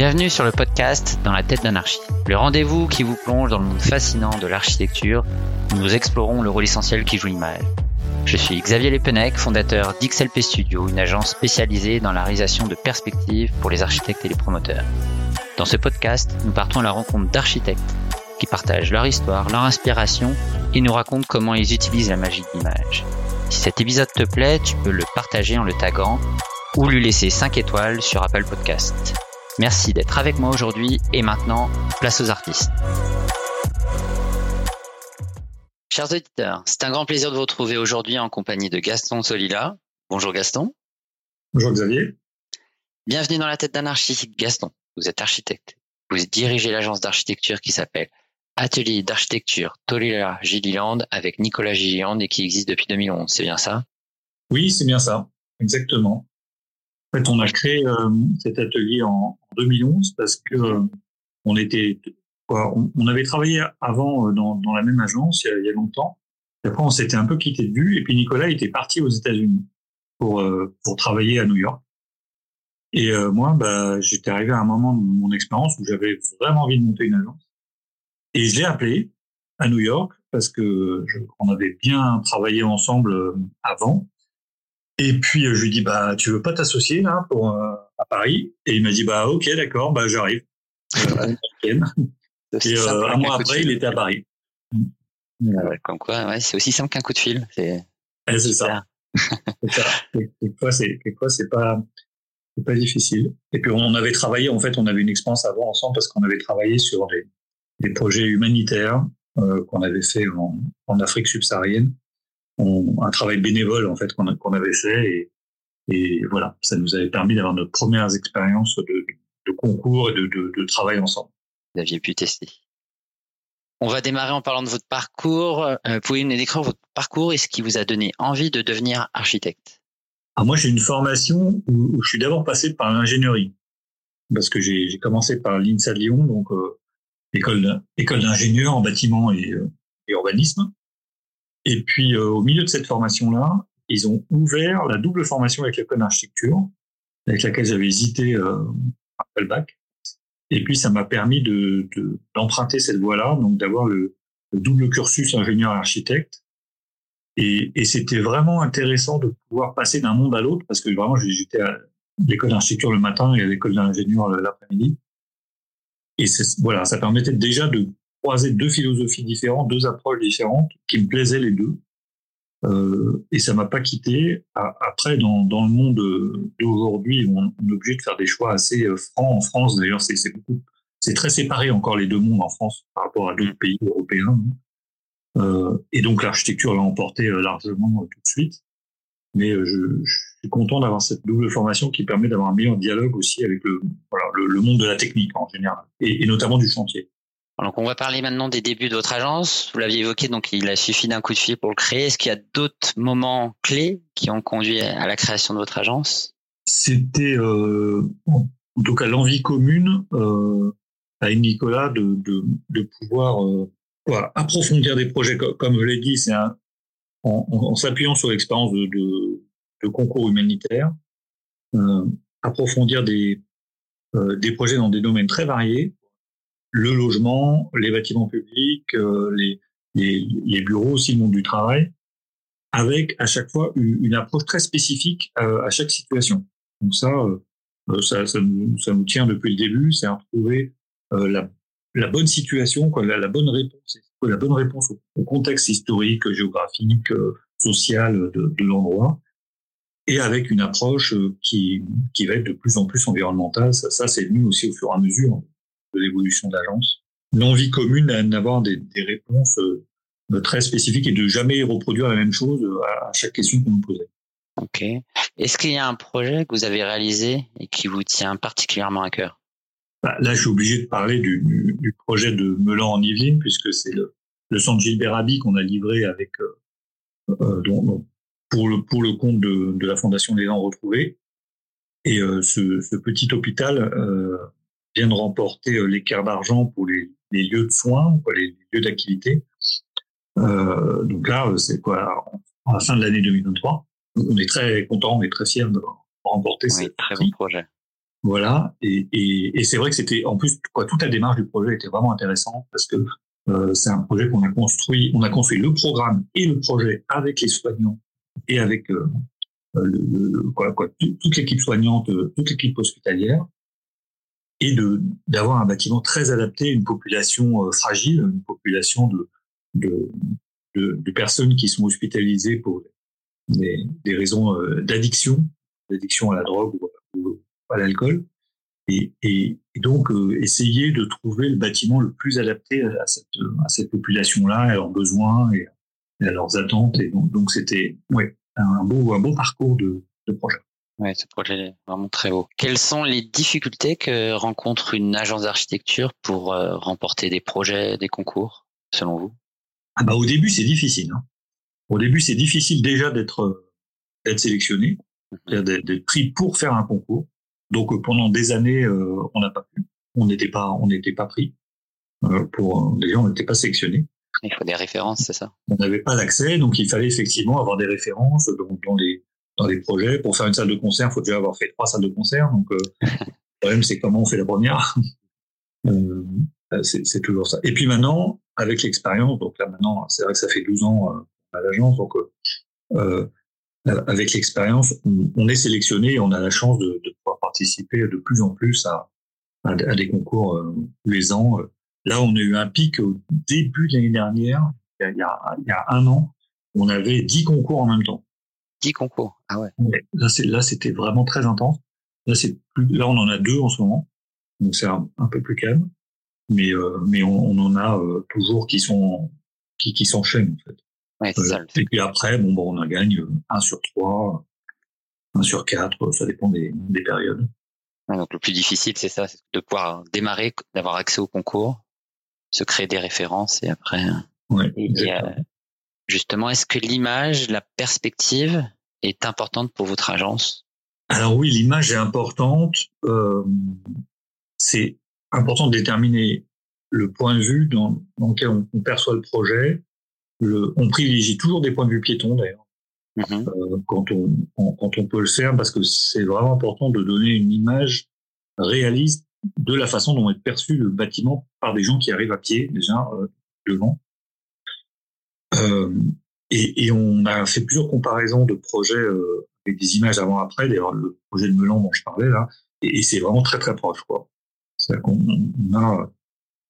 Bienvenue sur le podcast Dans la tête d'anarchie, le rendez-vous qui vous plonge dans le monde fascinant de l'architecture où nous explorons le rôle essentiel qui joue l'image. Je suis Xavier Lepenec, fondateur d'XLP Studio, une agence spécialisée dans la réalisation de perspectives pour les architectes et les promoteurs. Dans ce podcast, nous partons à la rencontre d'architectes qui partagent leur histoire, leur inspiration et nous racontent comment ils utilisent la magie de l'image. Si cet épisode te plaît, tu peux le partager en le taguant ou lui laisser 5 étoiles sur Apple Podcast. Merci d'être avec moi aujourd'hui et maintenant, place aux artistes. Chers auditeurs, c'est un grand plaisir de vous retrouver aujourd'hui en compagnie de Gaston Solila. Bonjour Gaston. Bonjour Xavier. Bienvenue dans la tête d'anarchie. Gaston, vous êtes architecte. Vous dirigez l'agence d'architecture qui s'appelle Atelier d'architecture Tolila Gilliland avec Nicolas Gilliland et qui existe depuis 2011. C'est bien ça? Oui, c'est bien ça. Exactement. En fait, on a créé euh, cet atelier en, 2011 parce que euh, on était, on, avait travaillé avant euh, dans, dans, la même agence il y a, longtemps. Après, on s'était un peu quitté de vue. Et puis Nicolas était parti aux États-Unis pour pour travailler à New York. Et moi, bah, j'étais arrivé à un moment de mon expérience où j'avais vraiment envie de monter une agence. Et j'ai appelé à New York parce que je, on avait bien travaillé ensemble avant. Et puis euh, je lui dis bah tu veux pas t'associer là pour euh, à Paris Et il m'a dit bah ok d'accord bah j'arrive. Euh, et un mois après il était à Paris. Ah comme quoi ouais, c'est aussi simple qu'un coup de fil. C'est eh, ça. ça. Quelquefois c'est quelquefois c'est pas c'est pas difficile. Et puis on avait travaillé en fait on avait une expérience avant ensemble parce qu'on avait travaillé sur des, des projets humanitaires euh, qu'on avait fait en, en Afrique subsaharienne un travail bénévole en fait qu'on avait fait et, et, voilà, ça nous avait permis d'avoir notre premières expériences de, de, concours et de, de, de, travail ensemble. Vous aviez pu tester. On va démarrer en parlant de votre parcours. Euh, pouvez-vous nous décrire votre parcours et ce qui vous a donné envie de devenir architecte ah, Moi, j'ai une formation où, je suis d'abord passé par l'ingénierie parce que j'ai commencé par l'INSA de Lyon, donc euh, école, école d'ingénieur en bâtiment et, euh, et urbanisme. Et puis, euh, au milieu de cette formation-là, ils ont ouvert la double formation avec l'école d'architecture, avec laquelle j'avais hésité euh, après le bac. Et puis, ça m'a permis de, d'emprunter cette voie-là, donc d'avoir le, double cursus ingénieur-architecte. Et, et c'était vraiment intéressant de pouvoir passer d'un monde à l'autre, parce que vraiment, j'étais à l'école d'architecture le matin et à l'école d'ingénieur l'après-midi. Et voilà, ça permettait déjà de croisé deux philosophies différentes, deux approches différentes qui me plaisaient les deux. Euh, et ça m'a pas quitté. Après, dans, dans le monde d'aujourd'hui, on, est obligé de faire des choix assez euh, francs en France. D'ailleurs, c'est c'est très séparé encore les deux mondes en France par rapport à d'autres pays européens. Euh, et donc l'architecture l'a emporté euh, largement tout de suite. Mais je, suis content d'avoir cette double formation qui permet d'avoir un meilleur dialogue aussi avec le, voilà, le, monde de la technique en général, et notamment du chantier. Donc on va parler maintenant des débuts de votre agence. Vous l'aviez évoqué, donc il a suffi d'un coup de fil pour le créer. Est-ce qu'il y a d'autres moments clés qui ont conduit à la création de votre agence C'était euh, en tout cas l'envie commune euh, avec Nicolas de, de, pouvoir euh, approfondir des projets. Comme je l'ai dit, c'est en, en, s'appuyant sur l'expérience de, de, concours humanitaire, euh, approfondir des, euh, des projets dans des domaines très variés le logement, les bâtiments publics, euh, les, les, les, bureaux, aussi le monde du travail, avec à chaque fois une, approche très spécifique à, à, chaque situation. Donc ça, euh, ça, ça, nous, ça, nous, tient depuis le début, c'est à retrouver euh, la, la, bonne situation, quoi, la, la, bonne réponse, la bonne réponse au, contexte historique, géographique, social de, de l'endroit, et avec une approche qui, qui va être de plus en plus environnementale. Ça, ça c'est venu aussi au fur et à mesure de l'évolution de l'agence. L'envie commune d'avoir des, des réponses euh, très spécifiques et de jamais reproduire la même chose euh, à chaque question qu'on nous posait. Ok. Est-ce qu'il y a un projet que vous avez réalisé et qui vous tient particulièrement à cœur? Bah, Là, je suis obligé de parler du, du projet de Melan en Yvelines, puisque c'est le, le centre Gilbert Abbey qu'on a livré avec, euh, dont, pour, le, pour le compte de, de la Fondation des Dents Retrouvés. Et euh, ce, ce, petit hôpital euh, vient de remporter euh, l'équerre d'argent pour les, les, lieux de soins, pour les lieux d'activité. Euh, donc là, euh, c'est quoi à la fin de l'année 2023. On est très content, on est très fiers de remporter oui, très bon projet. Voilà. Et, et, et c'est vrai que c'était, en plus, quoi, toute la démarche du projet était vraiment intéressante parce que euh, c'est un projet qu'on a construit. On a construit le programme et le projet avec les soignants et avec euh, le, quoi, quoi, toute l'équipe soignante, toute l'équipe hospitalière, et de d'avoir un bâtiment très adapté à une population euh, fragile, une population de, de, de, de, personnes qui sont hospitalisées pour des, des raisons euh, d'addiction, d'addiction à la drogue ou, à l'alcool. Et, et, donc, euh, essayer de trouver le bâtiment le plus adapté à cette, à cette population-là, à leurs besoins et, à leurs attentes. Et donc, donc c'était ouais, un beau, un beau parcours de, de projet. Oui, ce projet est vraiment très haut. Quelles sont les difficultés que rencontre une agence d'architecture pour euh, remporter des projets, des concours, selon vous? Ah bah, Au début, c'est difficile. Hein. Au début, c'est difficile déjà d'être d'être sélectionné, mhm. d'être pris pour faire un concours. Donc euh, pendant des années, euh, on n'a pas pu, on n'était pas, on n'était pas pris. Euh, pour déjà, on n'était pas sélectionné. Il faut des références, c'est ça? On n'avait pas d'accès, donc il fallait effectivement avoir des références dans, dans, les dans les projets. Pour faire une salle de concert, il faut déjà avoir fait trois salles de concert. Donc le problème, c'est comment on fait la première. c'est toujours ça. Et puis maintenant, avec l'expérience, donc là maintenant, c'est vrai que ça fait 12 ans à l'agence, donc euh, euh, avec l'expérience, on, est sélectionné et on a la chance de, de pouvoir participer de plus en plus à, à, des concours euh, tous les ans. Là, on a eu un pic au début de l'année dernière, il y, a, il y a un an, on avait 10 concours en même temps. 10 concours, ah ouais. Là, c'est, là, c'était vraiment très intense. Là, c'est plus, là, on en a deux en ce moment, donc c'est un, peu plus calme. Mais, euh, mais on, on, en a euh, toujours qui sont qui, qui s'enchaînent en fait. Ouais, c'est ça, et puis après, bon, bon, on en gagne un sur trois, un sur quatre, ça dépend des, des périodes. donc le plus difficile, c'est ça, c'est de pouvoir démarrer, d'avoir accès au concours, se créer des références et après. Ouais, justement, est-ce que l'image, la perspective est importante pour votre agence? Alors oui, l'image est importante. Euh, c'est important de déterminer le point de vue dans, dans lequel on perçoit le projet, on privilégie toujours des points de vue piétons d'ailleurs. Mm-hmm. Euh, quand, on, quand on peut le faire, parce que c'est vraiment important de donner une image réaliste de la façon dont est perçu le bâtiment par des gens qui arrivent à pied déjà euh, devant. Euh, et, et, on a fait plusieurs comparaisons de projets euh, avec des images avant-après. D'ailleurs, le projet de Melan dont je parlais là, et, c'est vraiment très très proche. Quoi. C'est qu'on a,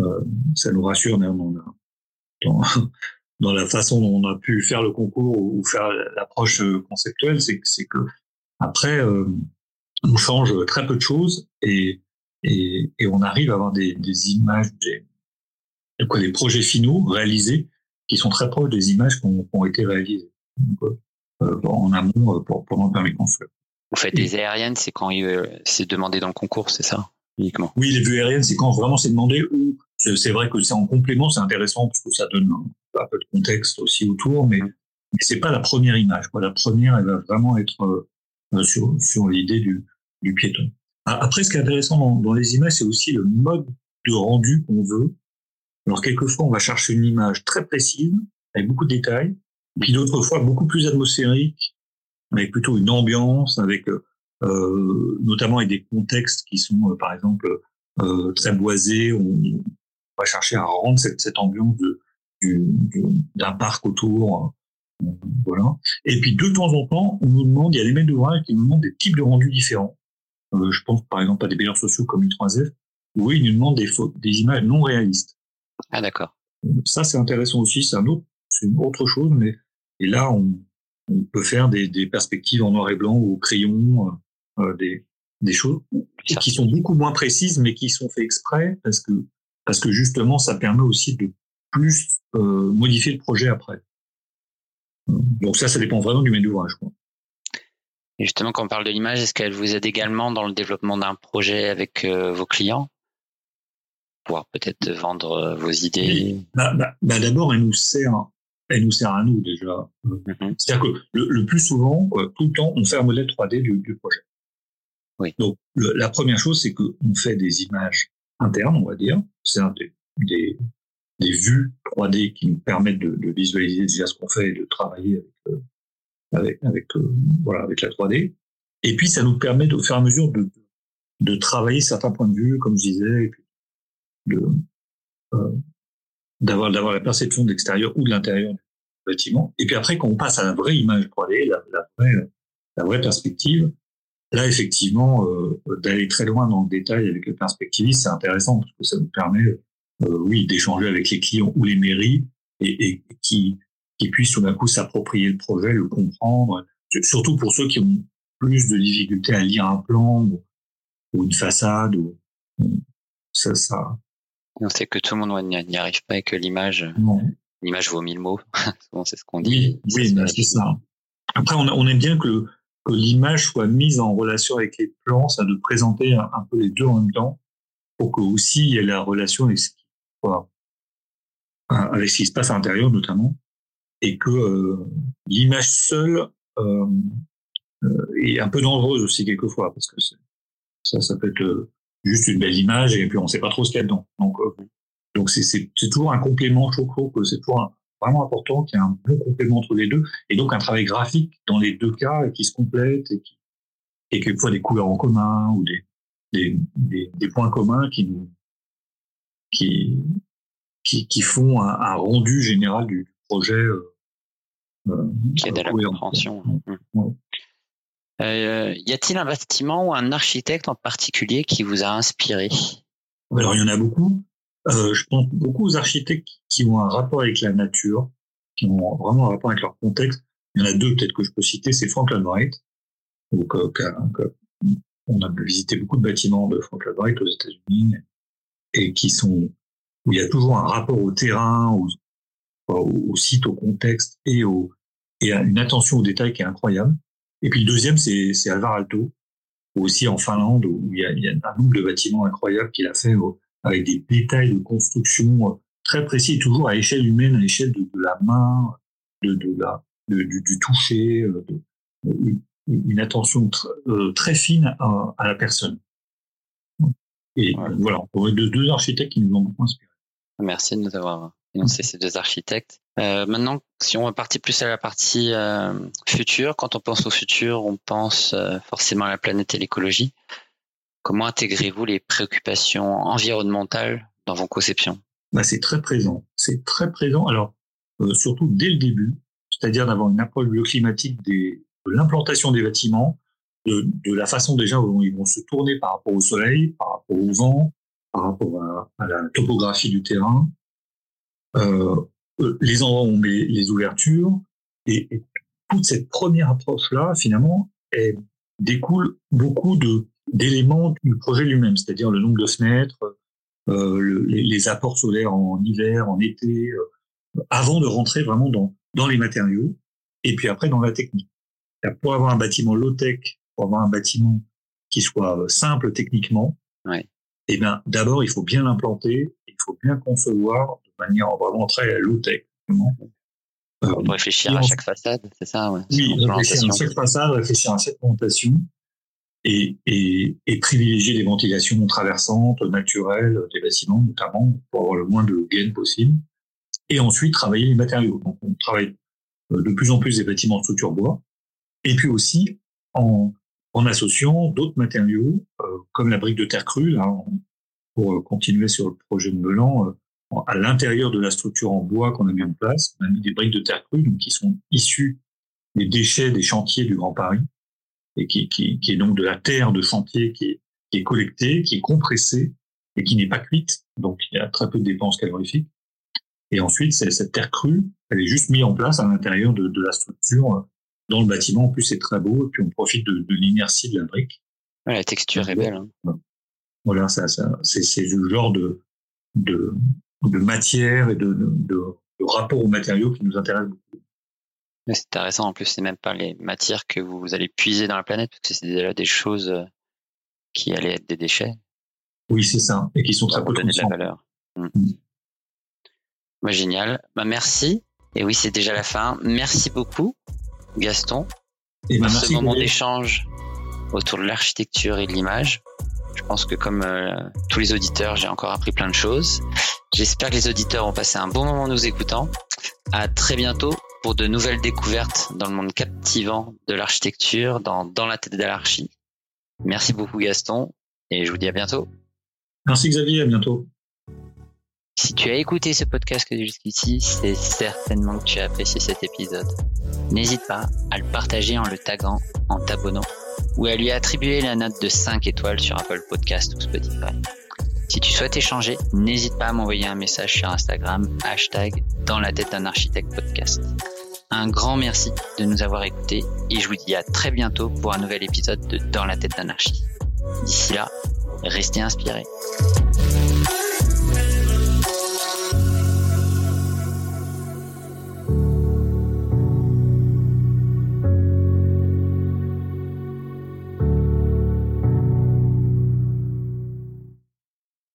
euh, ça nous rassure. Dans la façon dont on a pu faire le concours ou faire l'approche euh, conceptuelle, c'est c'est que après euh, on change très peu de choses et et, et on arrive à avoir des, des images, des, quoi, des projets finaux réalisés qui sont très proches des images qui ont, ont été réalisées Donc, euh, en amont pour, pendant le permis de construire. Vous faites des aériennes, c'est quand c'est demandé dans le concours, c'est ça uniquement? Oui, les vues aériennes, c'est quand vraiment c'est demandé ou c'est vrai que c'est en complément, c'est intéressant parce que ça donne un, peu de contexte aussi autour, mais, mais c'est pas la première image. Quoi. La première, elle va vraiment être euh, sur, sur l'idée du, du piéton. Après, ce qui est intéressant dans, dans les images, c'est aussi le mode de rendu qu'on veut. Alors, quelquefois, on va chercher une image très précise, avec beaucoup de détails, puis d'autres fois beaucoup plus atmosphérique, avec plutôt une ambiance, avec euh, notamment avec des contextes qui sont, euh, par exemple, euh, très boisés. On, va chercher à rendre cette, cette ambiance de, d'un parc autour. Euh, voilà. Et puis de temps en temps, on nous demande, il y a des maîtres d'ouvrage qui nous demandent des types de rendus différents. Euh, je pense par exemple à des bailleurs sociaux comme une 3F, où ils nous demandent des, des images non réalistes. Ah d'accord. Ça c'est intéressant aussi, c'est un autre, c'est une autre chose, mais et là on, on peut faire des, des, perspectives en noir et blanc ou au crayon, euh, euh des, des choses qui sont beaucoup moins précises, mais qui sont faites exprès parce que parce que justement, ça permet aussi de plus euh, modifier le projet après. Donc ça, ça dépend vraiment du maître d'ouvrage. Et justement, quand on parle de l'image, est-ce qu'elle vous aide également dans le développement d'un projet avec euh, vos clients? Pouvoir peut-être vendre euh, vos idées bah, bah, bah, D'abord, elle nous sert elle nous sert à nous déjà. Mm-hmm. C'est-à-dire que le, plus souvent, tout le temps, on fait un modèle 3D du, du projet. Oui. Donc la première chose, c'est qu'on fait des images interne, on va dire. C'est des, des, vues 3D qui nous permettent de, de visualiser déjà ce qu'on fait et de travailler avec, euh, avec, avec, euh, voilà, avec la 3D. Et puis, ça nous permet de, au fur et à mesure de, de travailler certains points de vue, comme je disais, de euh, d'avoir d'avoir la perception de l'extérieur ou de l'intérieur du bâtiment. Et puis après, quand on passe à la vraie image 3D, la, la vraie la vraie perspective, là effectivement, euh, d'aller très loin dans le détail avec le perspectiviste, c'est intéressant parce que ça nous permet, euh, oui, d'échanger avec les clients ou les mairies et, et qui qui puissent tout d'un coup s'approprier le projet, le comprendre, surtout pour ceux qui ont plus de difficultés à lire un plan ou, une façade. Ou, ça, ça. On sait que tout le monde n'y arrive pas et que l'image, l'image vaut mille mots. c'est ce qu'on dit. Oui, oui c'est ça. Après, on, on, aime bien que, que l'image soit mise en relation avec les plans, ça de présenter un, peu les deux en même temps, pour que aussi il y ait la relation avec ce qui, avec ce qui se passe à l'intérieur notamment, et que euh, l'image seule euh, euh, est un peu dangereuse aussi quelquefois, parce que ça, ça peut être juste une belle image et puis on ne sait pas trop ce qu'il y a dedans. Donc, donc c'est toujours un complément, je trouve que c'est toujours vraiment important qu'il y ait un bon complément entre les deux, et donc un travail graphique dans les deux cas qui se complète et qui et quelquefois des couleurs en commun ou des, des, des, des points communs qui nous qui, qui, qui font un, un rendu général du projet euh, euh, qui aide à la compréhension. Euh, y a-t-il un bâtiment ou un architecte en particulier qui vous a inspiré? Alors, il y en a beaucoup. Euh, je pense beaucoup aux architectes qui ont un rapport avec la nature, qui ont vraiment un rapport avec leur contexte. Il y en a deux peut-être que je peux citer, c'est Frank Lloyd Wright. Donc, on a visité beaucoup de bâtiments de Frank Lloyd Wright aux États-Unis et qui sont où il y a toujours un rapport au terrain, au, site, au contexte et, une attention aux détails qui est incroyable. Et puis le deuxième, c'est, Alvar Aalto, aussi en Finlande, où il y a, il y a un nombre de bâtiments incroyables qu'il a fait avec des détails de construction euh, très précis, toujours à échelle humaine, à échelle de, la main, de, de la, du, du, toucher, euh, une attention euh, très fine à, à, la personne. Et voilà, on aurait deux architectes qui nous ont beaucoup inspiré. Merci de nous avoir énoncé ces deux architectes. Euh, maintenant, si on va partir plus à la partie euh, future, quand on pense au futur, on pense euh, forcément à la planète et l'écologie. Comment intégrez-vous les préoccupations environnementales dans vos conceptions? Bah, C'est très présent. C'est très présent. Alors, surtout dès le début, c'est-à-dire d'avoir une approche bioclimatique de l'implantation des bâtiments, de, la façon déjà où ils vont se tourner par rapport au soleil, par rapport au vent, par rapport à, la topographie du terrain, les endroits où on met les ouvertures, et, toute cette première approche-là, finalement, elle découle beaucoup de d'éléments du projet lui-même, c'est-à-dire le nombre de fenêtres, euh, les, apports solaires en hiver, en été, euh, avant de rentrer vraiment dans, dans les matériaux, et puis après dans la technique. Pour avoir un bâtiment low-tech, pour avoir un bâtiment qui soit simple techniquement, ouais. eh bien, d'abord, il faut bien l'implanter, faut bien concevoir de manière vraiment très low-tech. Euh, réfléchir à chaque façade, c'est ça Oui, réfléchir à chaque façade, réfléchir à chaque orientation et, et, et privilégier les ventilations traversantes, naturelles des bâtiments, notamment, pour avoir le moins de gain possible. Et ensuite, travailler les matériaux. Donc, on travaille euh, de plus en plus des bâtiments de structure bois. Et puis aussi, en, en associant d'autres matériaux, euh, comme la brique de terre crue, là, pour euh, continuer sur le projet de Melan, euh, à l'intérieur de la structure en bois qu'on a mis en place, on a mis des briques de terre crue donc qui sont issues des déchets des chantiers du Grand Paris et qui, qui, qui est donc de la terre de chantier qui est, qui est collectée, qui est compressée et qui n'est pas cuite, donc il y a très peu de dépenses calorifiques. Et ensuite, cette terre crue, elle est juste mise en place à l'intérieur de, de, la structure dans le bâtiment. En plus, c'est très beau, et puis on profite de, de l'inertie de la brique. Ouais, la texture est belle. Hein. Voilà, ça, ça c'est le genre de, de, de matière et de, de, rapport aux matériaux qui nous intéresse beaucoup. C'est intéressant en plus, c'est même pas les matières que vous allez puiser dans la planète, parce que c'est déjà des choses euh, qui allaient être des déchets. Oui, c'est ça, et qui sont très donner de la valeur. Mmh. Mmh. Bah, génial. Bah, merci. Et oui, c'est déjà la fin. Merci beaucoup, Gaston, et pour ce moment d'échange autour de l'architecture et de l'image. Je pense que comme euh, tous les auditeurs, j'ai encore appris plein de choses. J'espère que les auditeurs ont passé un bon moment nous écoutant. À très bientôt pour de nouvelles découvertes dans le monde captivant de l'architecture, dans, dans la tête de l'archi. Merci beaucoup Gaston et je vous dis à bientôt. Merci Xavier, à bientôt. Si tu as écouté ce podcast jusqu'ici, c'est certainement que tu as apprécié cet épisode. N'hésite pas à le partager en le taguant, en t'abonnant ou à lui attribuer la note de 5 étoiles sur Apple Podcast ou Spotify. Si tu souhaites échanger, n'hésite pas à m'envoyer un message sur Instagram, hashtag dans la tête d'un architecte podcast. Un grand merci de nous avoir écoutés et je vous dis à très bientôt pour un nouvel épisode de Dans la tête d'un archi. D'ici là, restez inspirés.